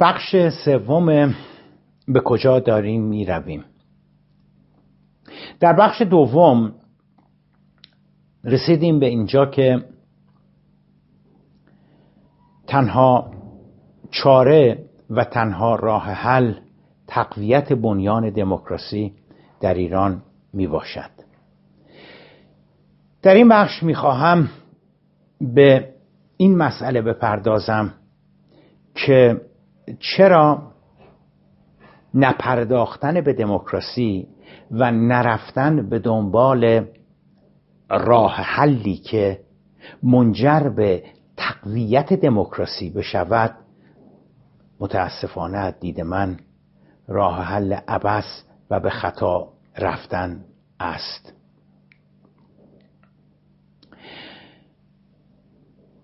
بخش سوم به کجا داریم می رویم در بخش دوم رسیدیم به اینجا که تنها چاره و تنها راه حل تقویت بنیان دموکراسی در ایران می باشد در این بخش می خواهم به این مسئله بپردازم که چرا نپرداختن به دموکراسی و نرفتن به دنبال راه حلی که منجر به تقویت دموکراسی بشود متاسفانه دید من راه حل عبس و به خطا رفتن است.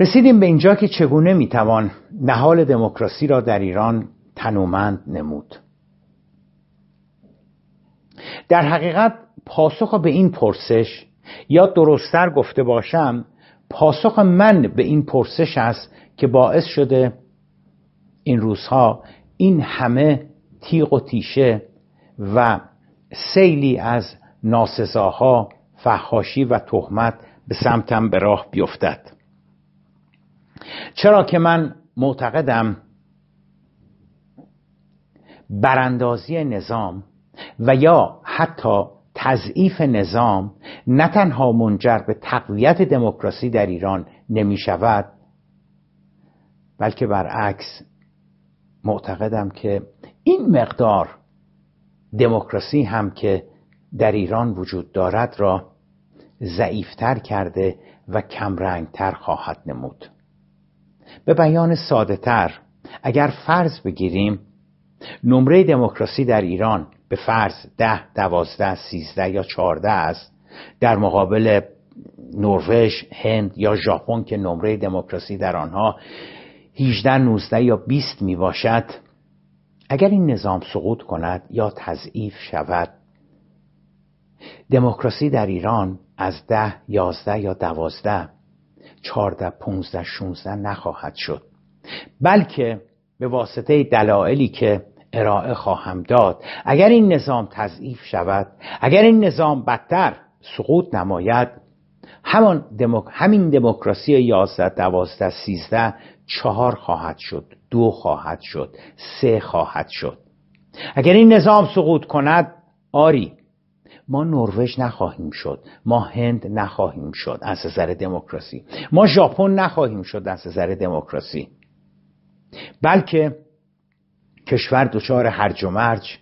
رسیدیم به اینجا که چگونه می‌توان نهال دموکراسی را در ایران تنومند نمود. در حقیقت پاسخ به این پرسش یا درستتر گفته باشم پاسخ من به این پرسش است که باعث شده این روزها این همه تیغ و تیشه و سیلی از ناسزاها فحاشی و تهمت به سمتم به راه بیفتد. چرا که من معتقدم براندازی نظام و یا حتی تضعیف نظام نه تنها منجر به تقویت دموکراسی در ایران نمی شود بلکه برعکس معتقدم که این مقدار دموکراسی هم که در ایران وجود دارد را ضعیفتر کرده و کمرنگتر خواهد نمود. به بیان ساده تر اگر فرض بگیریم نمره دموکراسی در ایران به فرض ده دوازده سیزده یا چهارده است در مقابل نروژ هند یا ژاپن که نمره دموکراسی در آنها 18 19 یا 20 می باشد اگر این نظام سقوط کند یا تضعیف شود دموکراسی در ایران از ده یازده یا دوازده چهارده پونزده شونزده نخواهد شد. بلکه به واسطه دلایلی که ارائه خواهم داد اگر این نظام تضعیف شود اگر این نظام بدتر سقوط نماید همان دموک... همین دموکراسی یازده دوازده سیزده چهار خواهد شد دو خواهد شد سه خواهد شد. اگر این نظام سقوط کند آری ما نروژ نخواهیم شد ما هند نخواهیم شد از نظر دموکراسی. ما ژاپن نخواهیم شد از نظر دموکراسی. بلکه کشور دچار هرج و مرج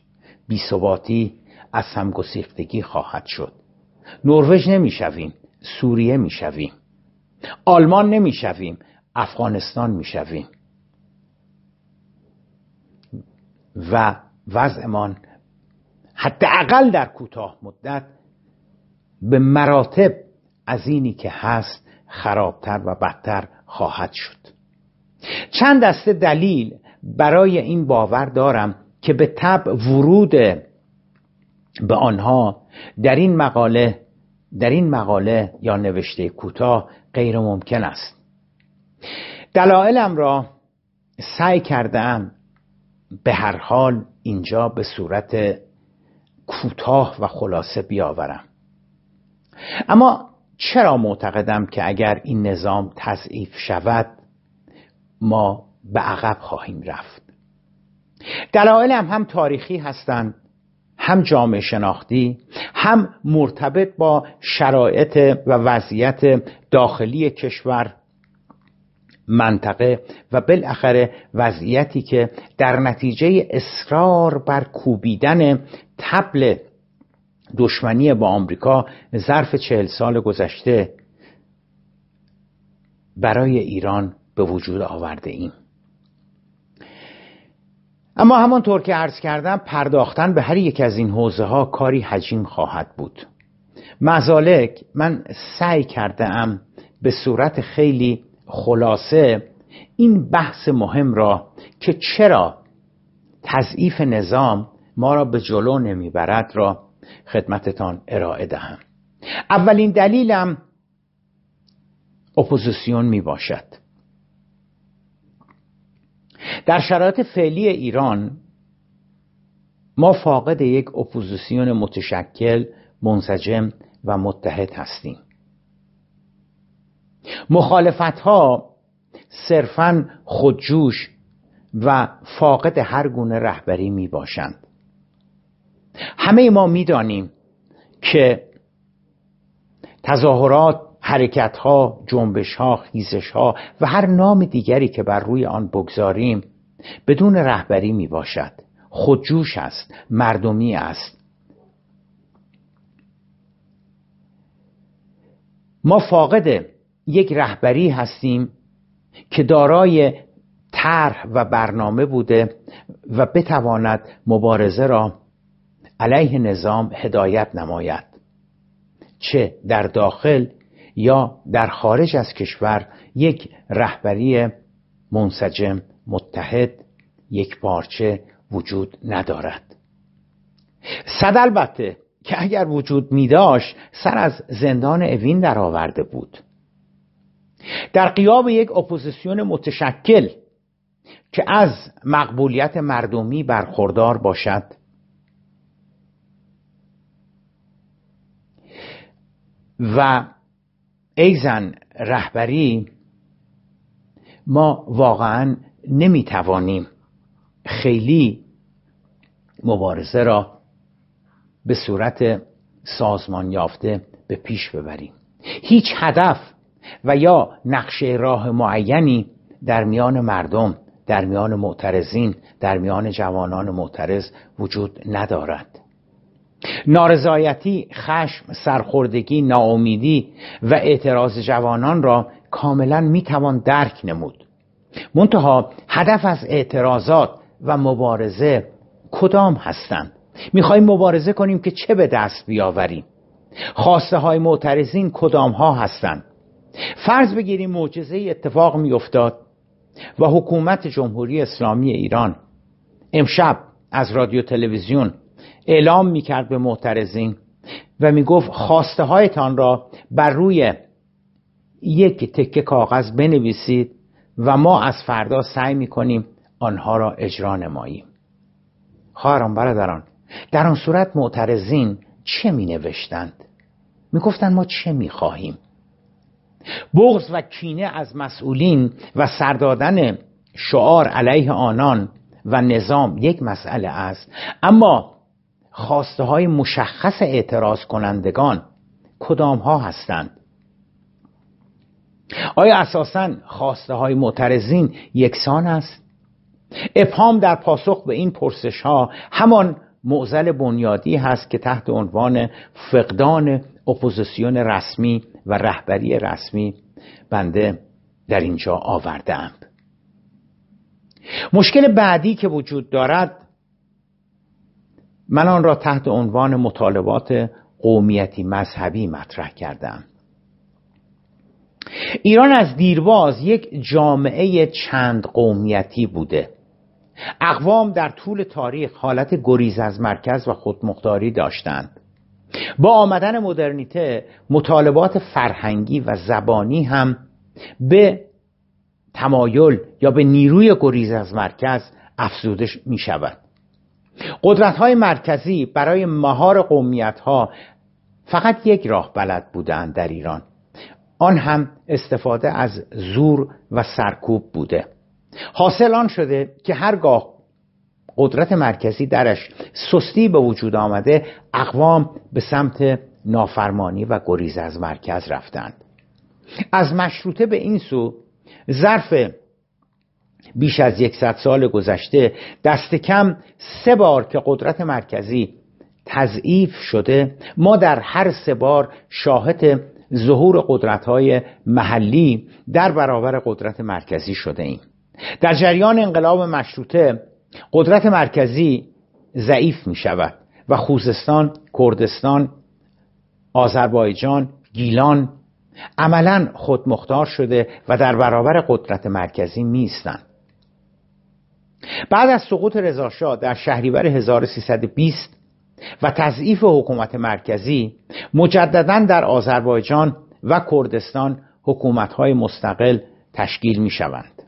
بیثباتی از همگسیختگی خواهد شد. نروژ نمی‌شویم سوریه می‌شویم. آلمان نمی‌شویم افغانستان می‌شویم. و وضعمان حداقل در کوتاه مدت به مراتب از اینی که هست خرابتر و بدتر خواهد شد. چند دسته دلیل برای این باور دارم که به تب ورود به آنها در این مقاله در این مقاله یا نوشته کوتاه غیر ممکن است. دلایلم را سعی کردم به هر حال اینجا به صورت کوتاه و خلاصه بیاورم. اما چرا معتقدم که اگر این نظام تضعیف شود ما به عقب خواهیم رفت؟ دلایلم هم تاریخی هستند هم جامعه شناختی هم مرتبط با شرایط و وضعیت داخلی کشور منطقه و بالاخره وضعیتی که در نتیجه اصرار بر کوبیدن تبل دشمنی با آمریکا ظرف چهل سال گذشته برای ایران به وجود آورده ایم. اما همانطور که عرض کردم پرداختن به هر یک از این حوزه ها کاری حجیم خواهد بود. مزالک من سعی کرده ام به صورت خیلی خلاصه این بحث مهم را که چرا تضعیف نظام ما را به جلو نمی‌برد را خدمتتان ارائه دهم. اولین دلیلم اپوزیسیون می باشد در شرایط فعلی ایران ما فاقد یک اپوزیسیون متشکل منسجم و متحد هستیم. مخالفت ها صرفا خودجوش و فاقد هر گونه رهبری می باشند همه ما می‌دانیم که تظاهرات حرکت ها جنبش ها خیزش ها و هر نام دیگری که بر روی آن بگذاریم بدون رهبری می باشد خودجوش است مردمی است. ما فاقد یک رهبری هستیم که دارای طرح و برنامه بوده و بتواند مبارزه را علیه نظام هدایت نماید. چه در داخل یا در خارج از کشور یک رهبری منسجم متحد یک پارچه وجود ندارد. صد البته که اگر وجود می داشت سر از زندان اوین در آورده بود. در غیاب یک اپوزیسیون متشکل که از مقبولیت مردمی برخوردار باشد و ایضا رهبری ما واقعا نمی‌توانیم خیلی مبارزه را به صورت سازمان یافته به پیش ببریم. هیچ هدف و یا نقشه راه معینی در میان مردم در میان معترضین در میان جوانان معترض وجود ندارد. نارضایتی خشم سرخوردگی ناامیدی و اعتراض جوانان را کاملا می‌توان درک نمود. منتها هدف از اعتراضات و مبارزه کدام هستند؟ می‌خواهیم مبارزه کنیم که چه به دست بیاوریم. خواسته های معترضین کدام ها هستند؟ فرض بگیریم معجزه اتفاق میافتاد و حکومت جمهوری اسلامی ایران امشب از رادیو تلویزیون اعلام می‌کرد به معترضین و می‌گفت خواسته هایتان را بر روی یک تکه کاغذ بنویسید و ما از فردا سعی می‌کنیم آنها را اجرا نماییم. خواهران برادران در آن صورت معترضین چه می نوشتند می گفتند ما چه می خواهیم بغض و کینه از مسئولین و سردادن شعار علیه آنان و نظام یک مسئله است. اما خواسته های مشخص اعتراض کنندگان کدام ها هستند؟ آیا اساسا خواسته های معترضین یکسان است؟ ابهام در پاسخ به این پرسش ها همان معزل بنیادی هست که تحت عنوان فقدان اپوزیسیون رسمی و رهبری رسمی بنده در اینجا آوردم مشکل بعدی که وجود دارد من آن را تحت عنوان مطالبات قومیتی مذهبی مطرح کردم. ایران از دیرباز یک جامعه چند قومیتی بوده. اقوام در طول تاریخ حالت گریز از مرکز و خودمختاری داشتند. با آمدن مدرنیته مطالبات فرهنگی و زبانی هم به تمایل یا به نیروی گریز از مرکز افزوده می شود قدرت های مرکزی برای مهار قومیت ها فقط یک راه بلد بودند در ایران. آن هم استفاده از زور و سرکوب بوده. حاصل آن شده که هرگاه قدرت مرکزی درش سستی به وجود آمده اقوام به سمت نافرمانی و گریز از مرکز رفتند. از مشروطه به این سو ظرف بیش از یکصد سال گذشته دست کم سه بار که قدرت مرکزی تضعیف شده ما در هر سه بار شاهد ظهور قدرت های محلی در برابر قدرت مرکزی شده ایم. در جریان انقلاب مشروطه قدرت مرکزی ضعیف می شود و خوزستان، کردستان، آذربایجان، گیلان عملا خودمختار شده و در برابر قدرت مرکزی میستند بعد از سقوط رضاشاه در شهریور 1320 و تضعیف حکومت مرکزی مجددا در آذربایجان و کردستان حکومت‌های مستقل تشکیل می شوند.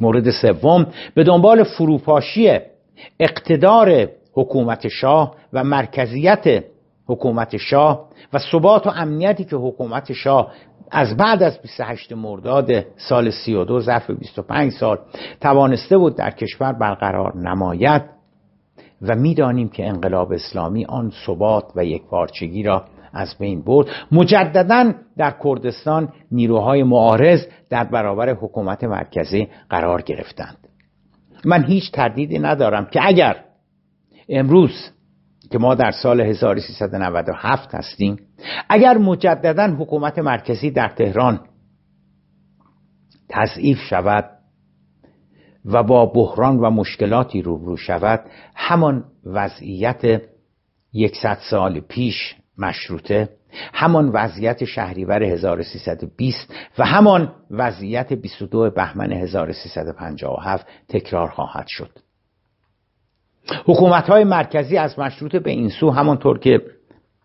مورد سوم به دنبال فروپاشی اقتدار حکومت شاه و مرکزیت حکومت شاه و ثبات و امنیتی که حکومت شاه از بعد از 28 مرداد سال 32 ظرف 25 سال توانسته بود در کشور برقرار نماید و می‌دانیم که انقلاب اسلامی آن ثبات و یک پارچگی را از بین برد. مجددا در کردستان نیروهای معارض در برابر حکومت مرکزی قرار گرفتند. من هیچ تردیدی ندارم که اگر امروز که ما در سال 1397 هستیم اگر مجددا حکومت مرکزی در تهران تضعیف شود و با بحران و مشکلاتی روبرو شود همان وضعیت یکصد سال پیش مشروطه همان وضعیت شهریور 1320 و همان وضعیت 22 بهمن 1357 تکرار خواهد شد. حکومت های مرکزی از مشروط به این سو همانطور که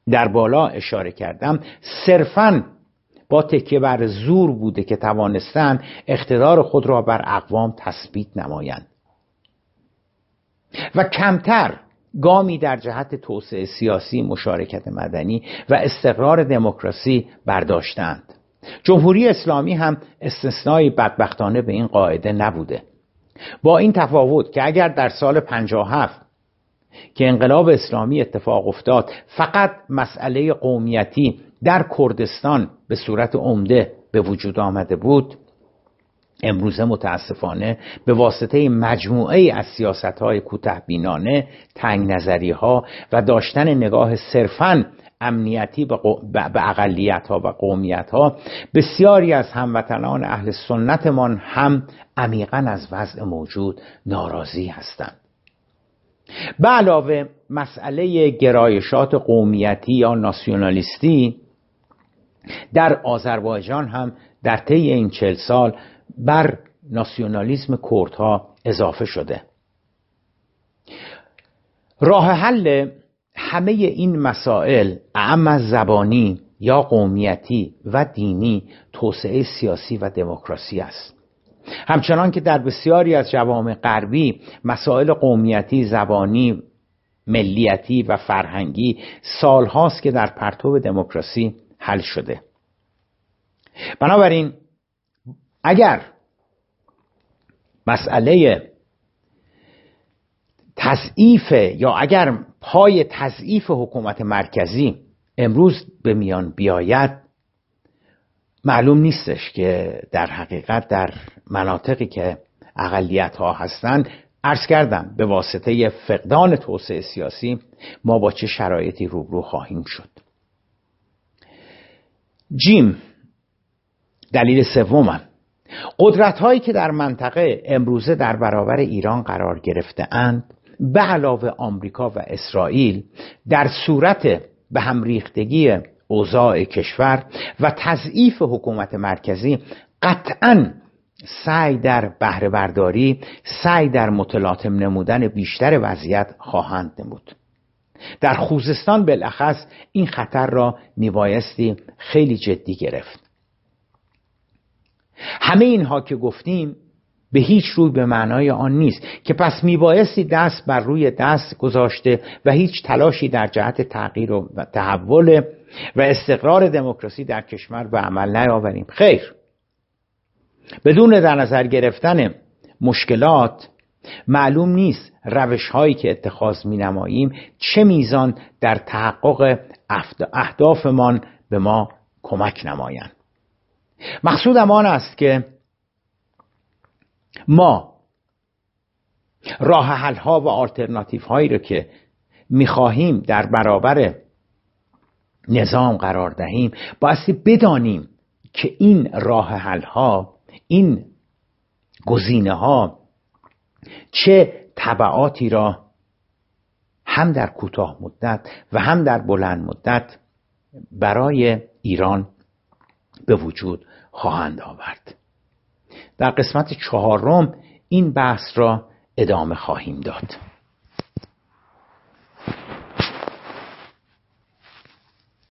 در بالا اشاره کردم صرفا با تکیه بر زور بوده که توانستند اقتدار خود را بر اقوام تثبیت نمایند. و کمتر گامی در جهت توسعه سیاسی مشارکت مدنی و استقرار دموکراسی برداشتند. جمهوری اسلامی هم استثنایی بدبختانه به این قاعده نبوده. با این تفاوت که اگر در سال 57 که انقلاب اسلامی اتفاق افتاد فقط مسئله قومیتی در کردستان به صورت عمده به وجود آمده بود امروزه متاسفانه به واسطه مجموعه از سیاست های کوته بینانه تنگ نظری ها و داشتن نگاه صرفا امنیتی به اقلیت ها و قومیت ها بسیاری از هموطنان اهل سنتمان هم عمیقا از وضع موجود ناراضی هستند. به علاوه مسئله گرایشات قومیتی یا ناسیونالیستی در آذربایجان هم در طی این چل سال بر ناسیونالیسم کردها اضافه شده. راه حل همه این مسائل اعم از زبانی یا قومیتی و دینی توسعه سیاسی و دموکراسی است. همچنان که در بسیاری از جوامع غربی مسائل قومیتی زبانی ملیتی و فرهنگی سالهاست که در پرتو دموکراسی حل شده. بنابراین اگر مسئله تضعیف یا اگر پای تضعیف حکومت مرکزی امروز به میان بیاید معلوم نیستش که در حقیقت در مناطقی که اقلیت ها هستند عرض کردم به واسطه فقدان توسعه سیاسی ما با چه شرایطی روبرو خواهیم شد. جیم دلیل سومم. قدرت هایی که در منطقه امروزه در برابر ایران قرار گرفته اند به علاوه آمریکا و اسرائیل در صورت به هم ریختگی اوضاع کشور و تضعیف حکومت مرکزی قطعا سعی در بهره برداری سعی در متلاطم نمودن بیشتر وضعیت خواهند نمود. در خوزستان بالاخص این خطر را میبایستی خیلی جدی گرفت. همه اینها که گفتیم به هیچ روی به معنای آن نیست که پس میبایستی دست بر روی دست گذاشته و هیچ تلاشی در جهت تغییر و تحول و استقرار دموکراسی در کشور به عمل نیاوریم. خیر. بدون در نظر گرفتن مشکلات معلوم نیست روش هایی که اتخاذ می نماییم چه میزان در تحقق اهدافمان به ما کمک نمایند. مقصودم آن است که ما راه حل ها و آلترناتیو هایی رو که می‌خواهیم در برابر نظام قرار دهیم بایستی بدانیم که این راه حل ها این گزینه ها چه طبعاتی را هم در کوتاه مدت و هم در بلند مدت برای ایران به وجود خواهند آورد. در قسمت چهارم این بحث را ادامه خواهیم داد.